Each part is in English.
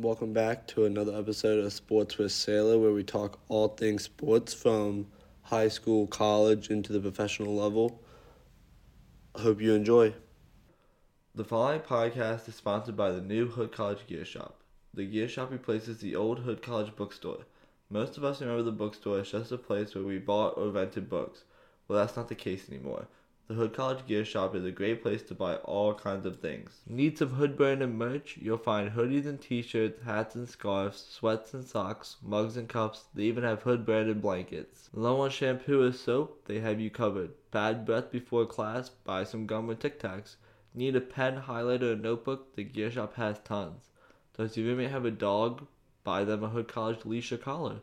Welcome back to another episode of Sports with Sailor, where we talk all things sports from high school, college, into the professional level. Hope you enjoy. The following podcast is sponsored by the new Hood College Gear Shop. The Gear Shop replaces the old Hood College bookstore. Most of us remember the bookstore as just a place where we bought or rented books. Well, that's not the case anymore. The Hood College Gear Shop is a great place to buy all kinds of things. Need some Hood branded merch? You'll find hoodies and t-shirts, hats and scarves, sweats and socks, mugs and cups. They even have Hood branded blankets. Low on shampoo or soap? They have you covered. Bad breath before class? Buy some gum or Tic Tacs. Need a pen, highlighter, or notebook? The Gear Shop has tons. Does your roommate have a dog? Buy them a Hood College leash or collar.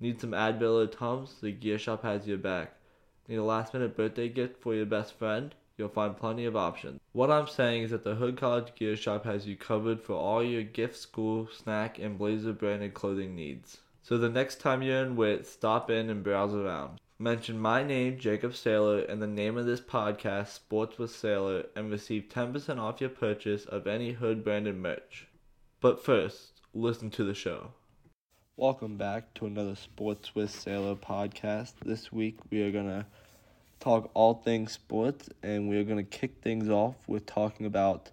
Need some Advil or Tums? The Gear Shop has your back. Need a last minute birthday gift for your best friend? You'll find plenty of options. What I'm saying is that the Hood College Gear Shop has you covered for all your gift, school, snack, and Blazer branded clothing needs. So the next time you're in Witt, stop in and browse around. Mention my name, Jacob Sailor, and the name of this podcast, Sports with Sailor, and receive 10% off your purchase of any Hood branded merch. But first, listen to the show. Welcome back to another Sports with Sailor podcast. This week we are going to talk all things sports and we are going to kick things off with talking about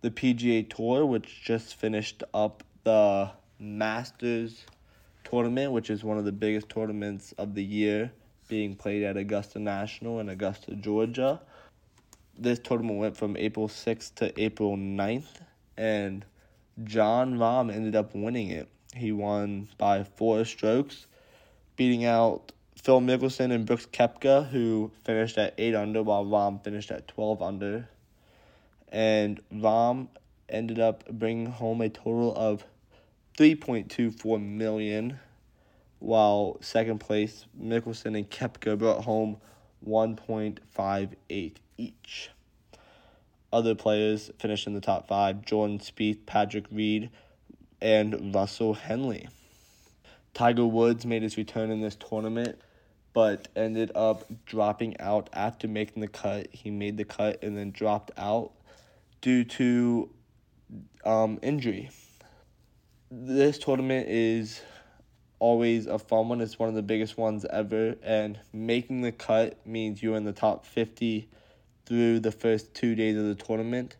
the PGA Tour, which just finished up the Masters tournament, which is one of the biggest tournaments of the year being played at Augusta National in Augusta, Georgia. This tournament went from April 6th to April 9th, and Jon Rahm ended up winning it. He won by four strokes, beating out Phil Mickelson and Brooks Koepka, who finished at 8 under, while Rahm finished at 12 under. And Rahm ended up bringing home a total of 3.24 million, while second place Mickelson and Koepka brought home 1.58 each. Other players finished in the top five: Jordan Spieth, Patrick Reed, and Russell Henley. Tiger Woods made his return in this tournament, but ended up dropping out after making the cut. He made the cut and then dropped out due to um, injury. This tournament is always a fun one. It's one of the biggest ones ever, and making the cut means you're in the top 50 through the first two days of the tournament.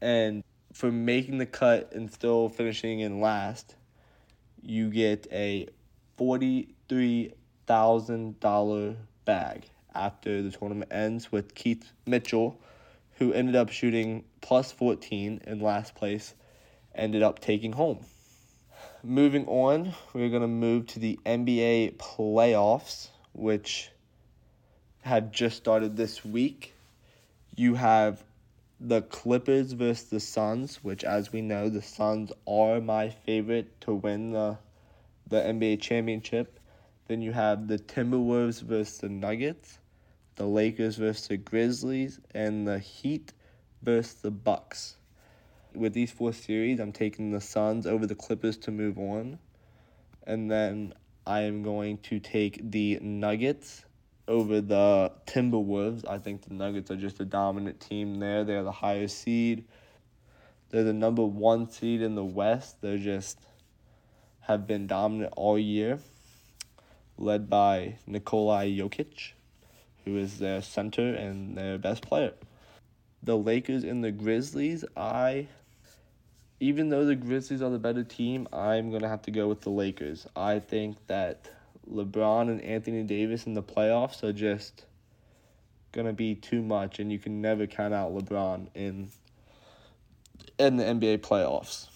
And for making the cut and still finishing in last, you get a $43,000 bag after the tournament ends with Keith Mitchell, who ended up shooting plus 14 in last place, ended up taking home. Moving on, we're going to move to the NBA playoffs, which had just started this week. You have the Clippers versus the Suns, which, as we know, the Suns are my favorite to win the the NBA championship. Then you have the Timberwolves versus the Nuggets, the Lakers versus the Grizzlies, and the Heat versus the Bucks. With these four series, I'm taking the Suns over the Clippers to move on, and then I am going to take the Nuggets over the Timberwolves. I think the Nuggets are just a dominant team there. They're the highest seed. They're the number one seed in the West. They're just have been dominant all year, led by Nikolai Jokic, who is their center and their best player. The Lakers and the Grizzlies, I even though the Grizzlies are the better team, I'm to have to go with the Lakers. I think that LeBron and Anthony Davis in the playoffs are just gonna be too much, and you can never count out LeBron in in the NBA playoffs.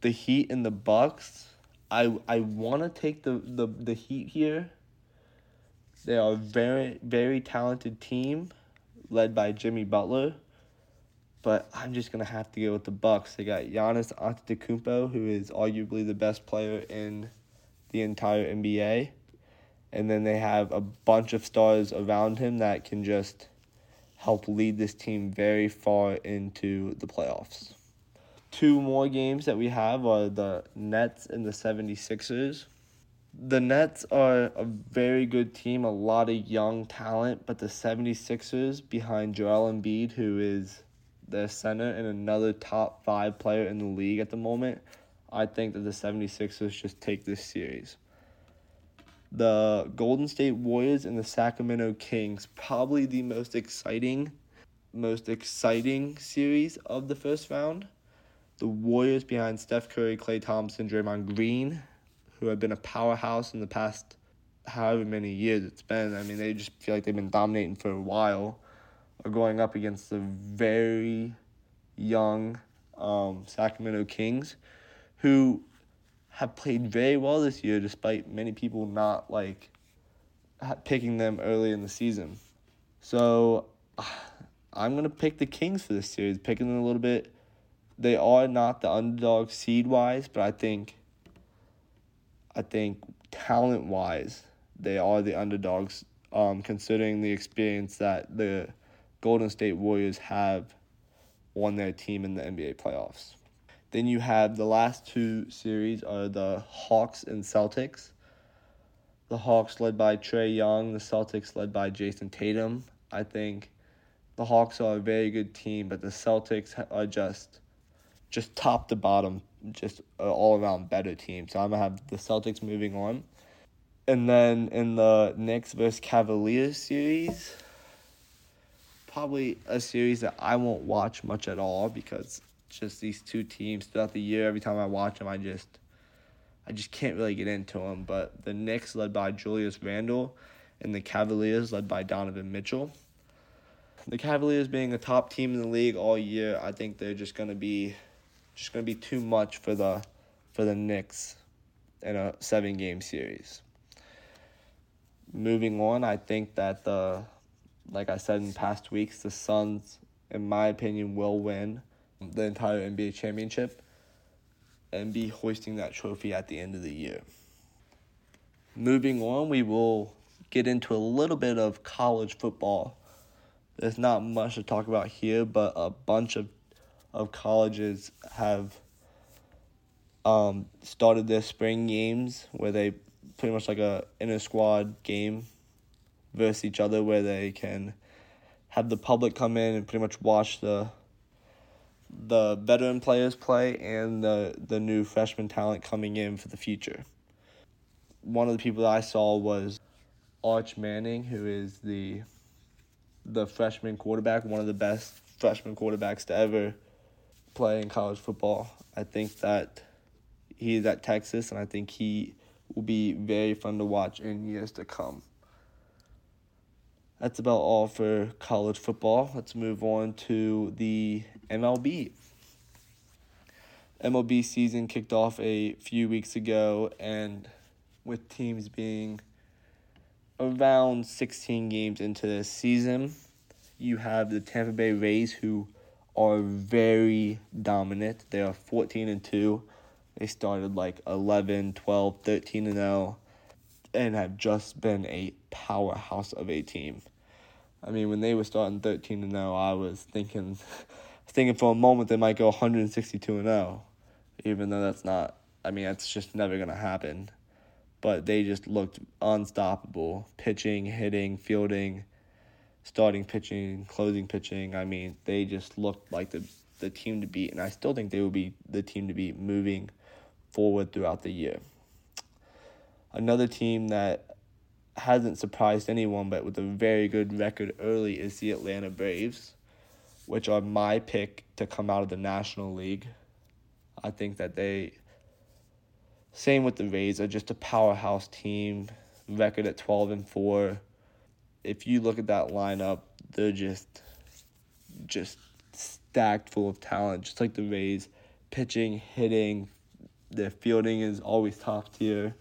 The Heat and the Bucks, I I want to take the, the the Heat here. They are a very very talented team, led by Jimmy Butler. But I'm just gonna have to go with the Bucks. They got Giannis Antetokounmpo, who is arguably the best player in the entire NBA. And then they have a bunch of stars around him that can just help lead this team very far into the playoffs. Two more games that we have are the Nets and the 76ers. The Nets are a very good team, a lot of young talent, but the 76ers behind Joel Embiid, who is their center and another top five player in the league at the moment, I think that the 76ers just take this series. The Golden State Warriors and the Sacramento Kings, probably the most exciting most exciting series of the first round. The Warriors behind Steph Curry, Klay Thompson, Draymond Green, who have been a powerhouse in the past however many years it's been. I mean, they just feel like they've been dominating for a while, are going up against the very young um, Sacramento Kings, who have played very well this year, despite many people not like picking them early in the season. So I'm gonna pick the Kings for this series, picking them a little bit. They are not the underdog seed wise, but I think I think talent wise, they are the underdogs, um, considering the experience that the Golden State Warriors have on their team in the NBA playoffs. Then you have the last two series are the Hawks and Celtics. The Hawks led by Trae Young, the Celtics led by Jayson Tatum. I think the Hawks are a very good team, but the Celtics are just just top to bottom, just all around better team. So I'm gonna have the Celtics moving on. And then in the Knicks versus Cavaliers series, probably a series that I won't watch much at all because just these two teams throughout the year. Every time I watch them, I just, I just can't really get into them. But the Knicks led by Julius Randle, and the Cavaliers led by Donovan Mitchell. The Cavaliers being a top team in the league all year, I think they're just gonna be, just gonna be too much for the, for the Knicks, in a seven game series. Moving on, I think that the like I said in past weeks, the Suns, in my opinion, will win the entire NBA championship and be hoisting that trophy at the end of the year. Moving on, we will get into a little bit of college football. There's not much to talk about here, but a bunch of, of colleges have um, started their spring games where they pretty much like a inter squad game versus each other where they can have the public come in and pretty much watch the the veteran players play and the the new freshman talent coming in for the future. One of the people that I saw was Arch Manning, who is the the freshman quarterback, one of the best freshman quarterbacks to ever play in college football. I think that he is at Texas, and I think he will be very fun to watch in years to come that's about all for college football. Let's move on to the MLB. MLB season kicked off a few weeks ago, and with teams being around 16 games into the season, you have the Tampa Bay Rays who are very dominant. They are 14 and 2. They started like 11, 12, 13 and 0 and have just been a powerhouse of a team. I mean, when they were starting 13 and 0, I was thinking thinking for a moment they might go 162 and 0, even though that's not I mean, that's just never going to happen. But they just looked unstoppable, pitching, hitting, fielding, starting pitching, closing pitching. I mean, they just looked like the the team to beat, and I still think they will be the team to beat moving forward throughout the year. Another team that hasn't surprised anyone, but with a very good record early, is the Atlanta Braves, which are my pick to come out of the National League. I think that they, same with the Rays, are just a powerhouse team, record at 12 and 4. If you look at that lineup, they're just, just stacked full of talent, just like the Rays. Pitching, hitting, their fielding is always top tier.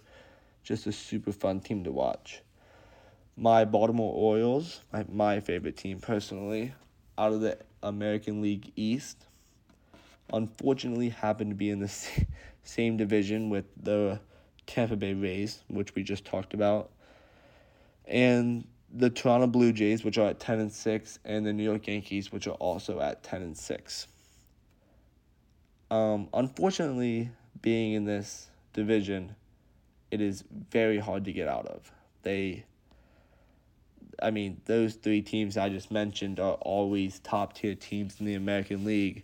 Just a super fun team to watch my Baltimore Orioles, my, my favorite team personally, out of the American League East, unfortunately happened to be in the same division with the Tampa Bay Rays, which we just talked about, and the Toronto Blue Jays, which are at 10 and 6, and the New York Yankees, which are also at 10 and 6. Um, unfortunately, being in this division, it is very hard to get out of. They I mean, those three teams I just mentioned are always top tier teams in the American League.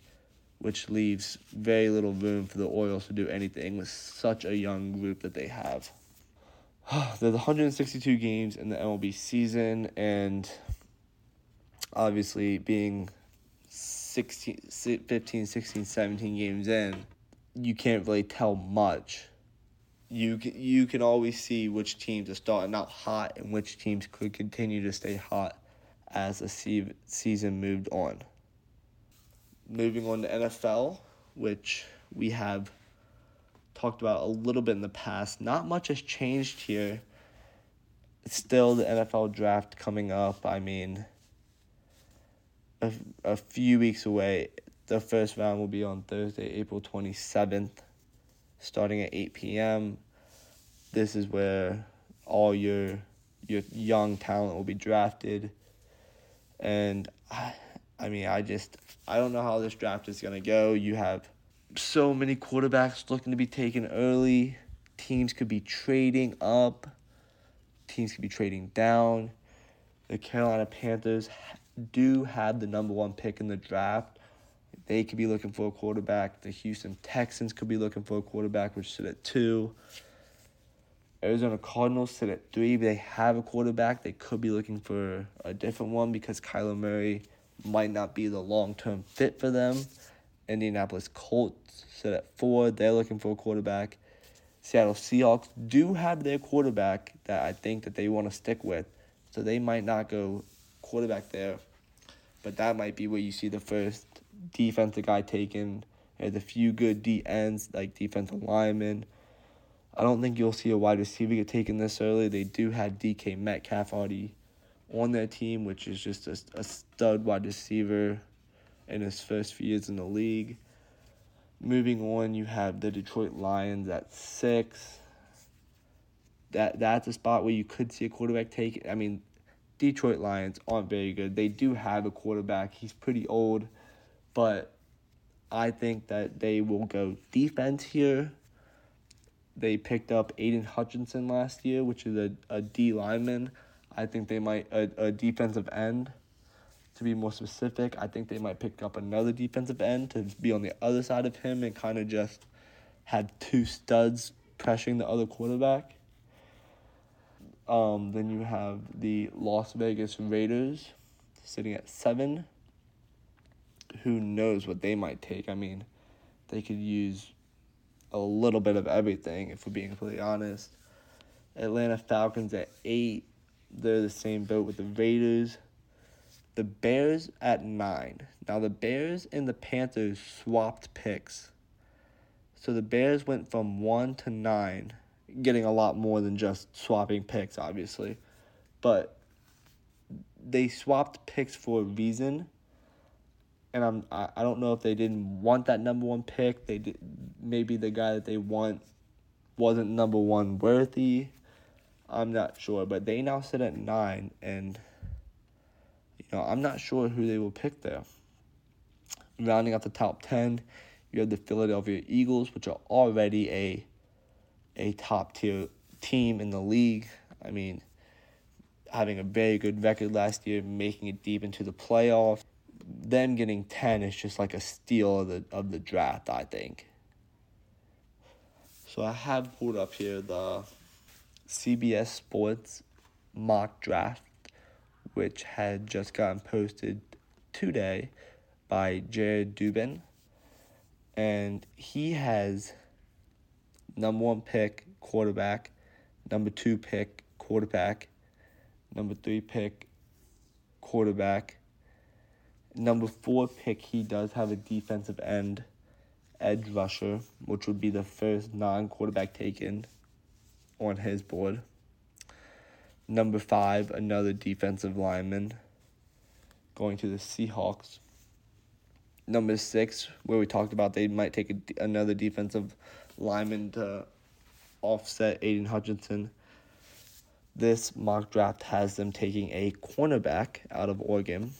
which leaves very little room for the Orioles to do anything with such a young group that they have. There's 162 games in the MLB season, and obviously being 16, 15, 16, 17 games in, you can't really tell much. You you can always see which teams are starting out hot and which teams could continue to stay hot as the season moved on. Moving on to NFL, which we have talked about a little bit in the past. Not much has changed here. still the NFL draft coming up. I mean, a, a few weeks away. The first round will be on Thursday, April 27th, starting at 8 p.m. This is where all your your young talent will be drafted. And I, I mean, I just I don't know how this draft is going to go. You have so many quarterbacks looking to be taken early. Teams could be trading up. Teams could be trading down. The Carolina Panthers do have the number one pick in the draft. They could be looking for a quarterback. The Houston Texans could be looking for a quarterback, which sit at two. Arizona Cardinals sit at three. They have a quarterback. They could be looking for a different one because Kyler Murray might not be the long term fit for them. Indianapolis Colts sit at four. They're looking for a quarterback. Seattle Seahawks do have their quarterback that I think that they want to stick with. So they might not go quarterback there. But that might be where you see the first defensive guy taken. There's a few good D ends like defensive linemen. I don't think you'll see a wide receiver get taken this early. They do have DK Metcalf already on their team, which is just a, a stud wide receiver in his first few years in the league. Moving on, you have the Detroit Lions at six. That that's a spot where you could see a quarterback take. I mean, Detroit Lions aren't very good. They do have a quarterback. He's pretty old, but I think that they will go defense here. They picked up Aidan Hutchinson last year, which is a, a D lineman. I think they might a, a defensive end to be more specific, I think they might pick up another defensive end to be on the other side of him and kind of just have two studs pressuring the other quarterback. Um, then you have the Las Vegas Raiders sitting at seven. Who knows what they might take? I mean, they could use a little bit of everything, if we're being completely honest. Atlanta Falcons at eight. They're the same boat with the Raiders the Bears at nine. Now the Bears and the Panthers swapped picks. So the Bears went from one to nine, getting a lot more than just swapping picks, obviously. But they swapped picks for a reason. And I'm I, I don't know if they didn't want that number one pick. They did maybe the guy that they want wasn't number one worthy. I'm not sure. But they now sit at nine and you know, I'm not sure who they will pick there. Rounding out the top 10, you have the Philadelphia Eagles, which are already a a top tier team in the league. I mean, having a very good record last year, making it deep into the playoffs. Them getting 10 is just like a steal of the of the draft, I think. So I have pulled up here the CBS Sports mock draft which had just gotten posted today by Jared Dubin. And he has number one pick quarterback, number two pick quarterback, number three pick quarterback, number four pick. He does have a defensive end edge rusher, which would be the first non quarterback taken on his board. Number five, another defensive lineman going to the Seahawks. Number six, where we talked about they might take a, another defensive lineman to offset Aidan Hutchinson. This mock draft has them taking a cornerback out of Oregon,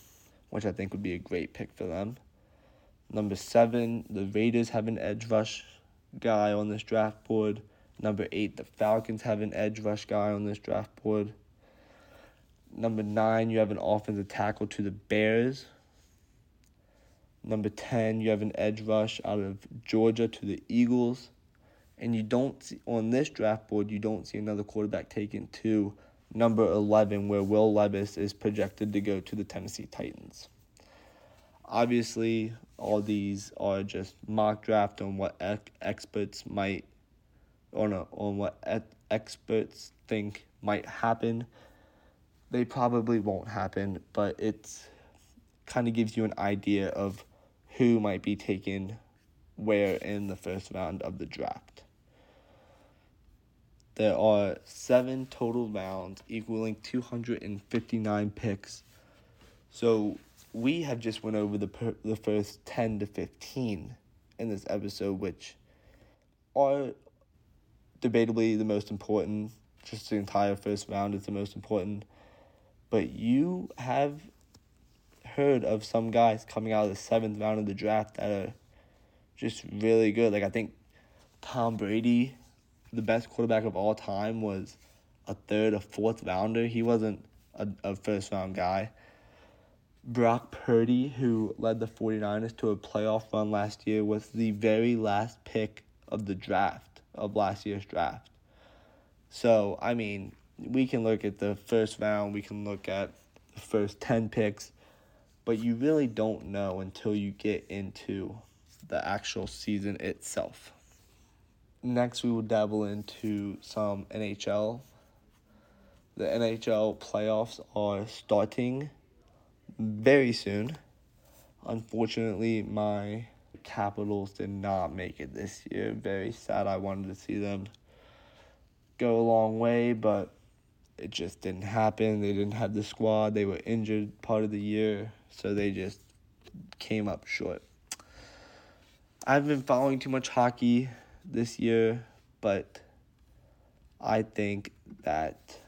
which I think would be a great pick for them. Number seven, the Raiders have an edge rush guy on this draft board. Number eight, the Falcons have an edge rush guy on this draft board. Number nine, you have an offensive tackle to the Bears. Number 10, you have an edge rush out of Georgia to the Eagles. And you don't see, on this draft board, you don't see another quarterback taken to number 11, where Will Levis is projected to go to the Tennessee Titans. Obviously, all these are just mock draft on what experts might, or no, on what experts think might happen. They probably won't happen, but it's kind of gives you an idea of who might be taken where in the first round of the draft. There are seven total rounds equaling 259 picks. So we have just went over the per- the first 10 to 15 in this episode which are debatably the most important. Just the entire first round is the most important. But you have heard of some guys coming out of the seventh round of the draft that are just really good. Like I think Tom Brady, the best quarterback of all time, was a third, a fourth rounder. He wasn't a, a first round guy. Brock Purdy, who led the 49ers to a playoff run last year, was the very last pick of the draft, of last year's draft. So, I mean, we can look at the first round, we can look at the first 10 picks, but you really don't know until you get into the actual season itself. Next, we will dabble into some NHL. The NHL playoffs are starting very soon. Unfortunately, my Capitals did not make it this year. Very sad. I wanted to see them go a long way, but it just didn't happen. They didn't have the squad. They were injured part of the year, so they just came up short. I've been following too much hockey this year, but I think that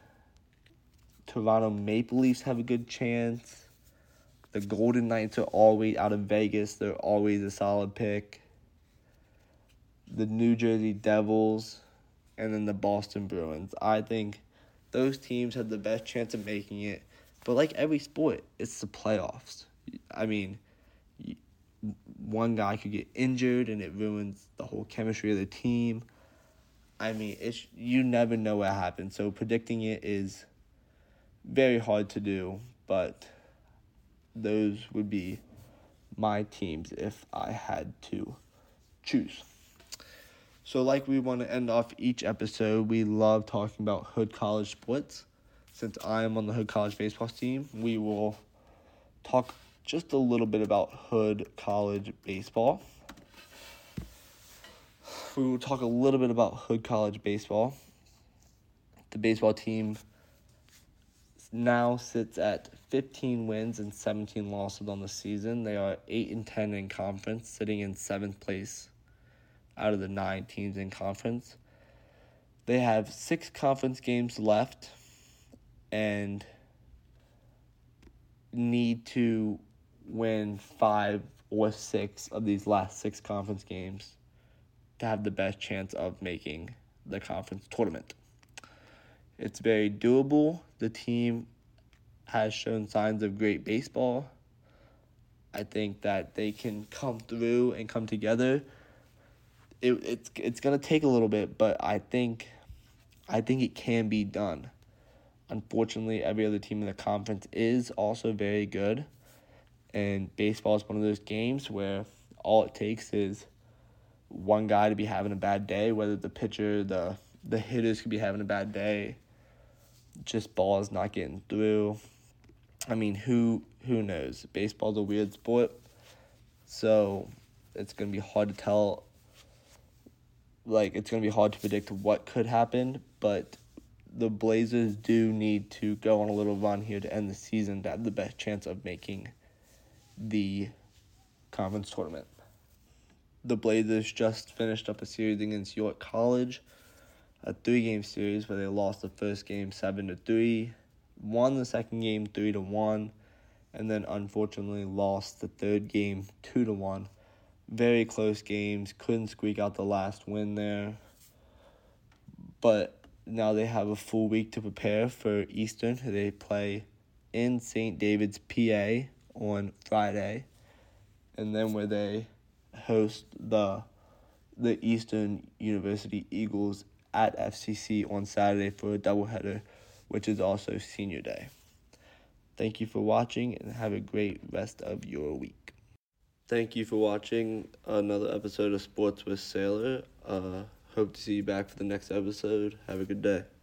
Toronto Maple Leafs have a good chance. The Golden Knights are always out of Vegas. They're always a solid pick. The New Jersey Devils and then the Boston Bruins. I think those teams have the best chance of making it. But like every sport, it's the playoffs. I mean, one guy could get injured and it ruins the whole chemistry of the team. I mean, it's you never know what happens. So predicting it is very hard to do, but those would be my teams if I had to choose. So, like we want to end off each episode, we love talking about Hood College sports. Since I am on the Hood College baseball team, we will talk just a little bit about Hood College baseball. We will talk a little bit about Hood College baseball. The baseball team now sits at 15 wins and 17 losses on the season. They are 8 and 10 in conference, sitting in 7th place out of the 9 teams in conference. They have 6 conference games left and need to win 5 or 6 of these last 6 conference games to have the best chance of making the conference tournament. It's very doable. The team has shown signs of great baseball. I think that they can come through and come together. It, it's it's gonna take a little bit, but I think I think it can be done. Unfortunately, every other team in the conference is also very good, and baseball is one of those games where all it takes is one guy to be having a bad day, whether the pitcher, the the hitters could be having a bad day. Just balls not getting through. I mean, who who knows? Baseball's a weird sport, so it's gonna be hard to tell. Like it's gonna be hard to predict what could happen, but the Blazers do need to go on a little run here to end the season to have the best chance of making the conference tournament. The Blazers just finished up a series against York College, a three game series where they lost the first game seven to three won the second game three to one, and then unfortunately lost the third game two to one. Very close games. Couldn't squeak out the last win there. But now they have a full week to prepare for Eastern. They play in St. David's, PA on Friday. and then where they host the the Eastern University Eagles at FCC on Saturday for a doubleheader, which is also senior day. Thank you for watching and have a great rest of your week. Thank you for watching another episode of Sports with Sailor. Uh, hope to see you back for the next episode. Have a good day.